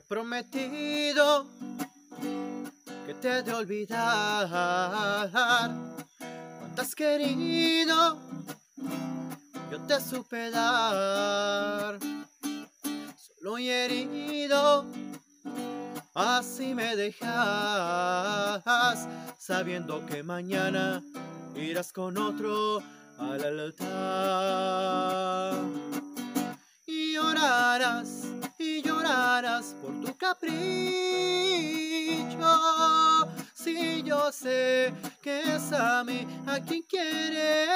He prometido que te de olvidar. Cuánto has querido, yo te supe dar. Solo y herido, así me dejas, sabiendo que mañana irás con otro al altar. Y llorarás y por tu capricho. Si yo sé que es a mí a quien quieres,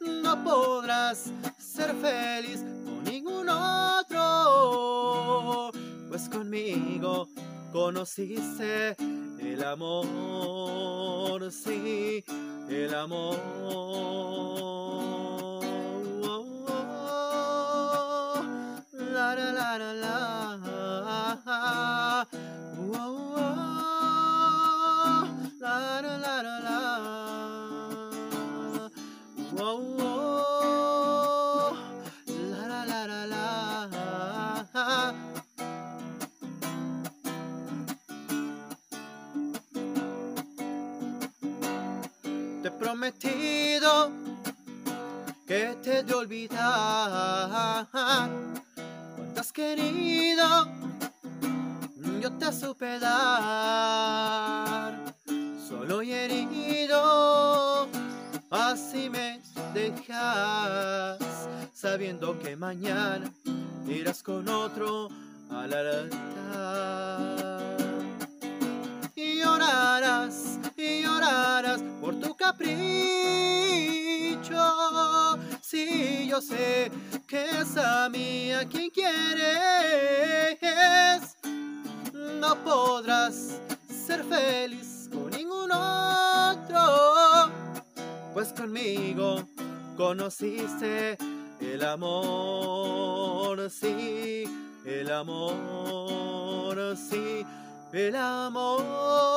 no podrás ser feliz con ningún otro, pues conmigo conociste el amor, sí, el amor. la la la. Uh, uh, uh, la la la la la. La la la la la. Te he prometido que te de olvidar has querido, yo te supe dar. Solo y herido, así me dejas, sabiendo que mañana irás con otro al altar. Y llorarás, y llorarás por tu capricho. Si yo sé que es a mí a quien quieres, no podrás ser feliz con ningún otro, pues conmigo conociste el amor, sí, el amor, sí, el amor.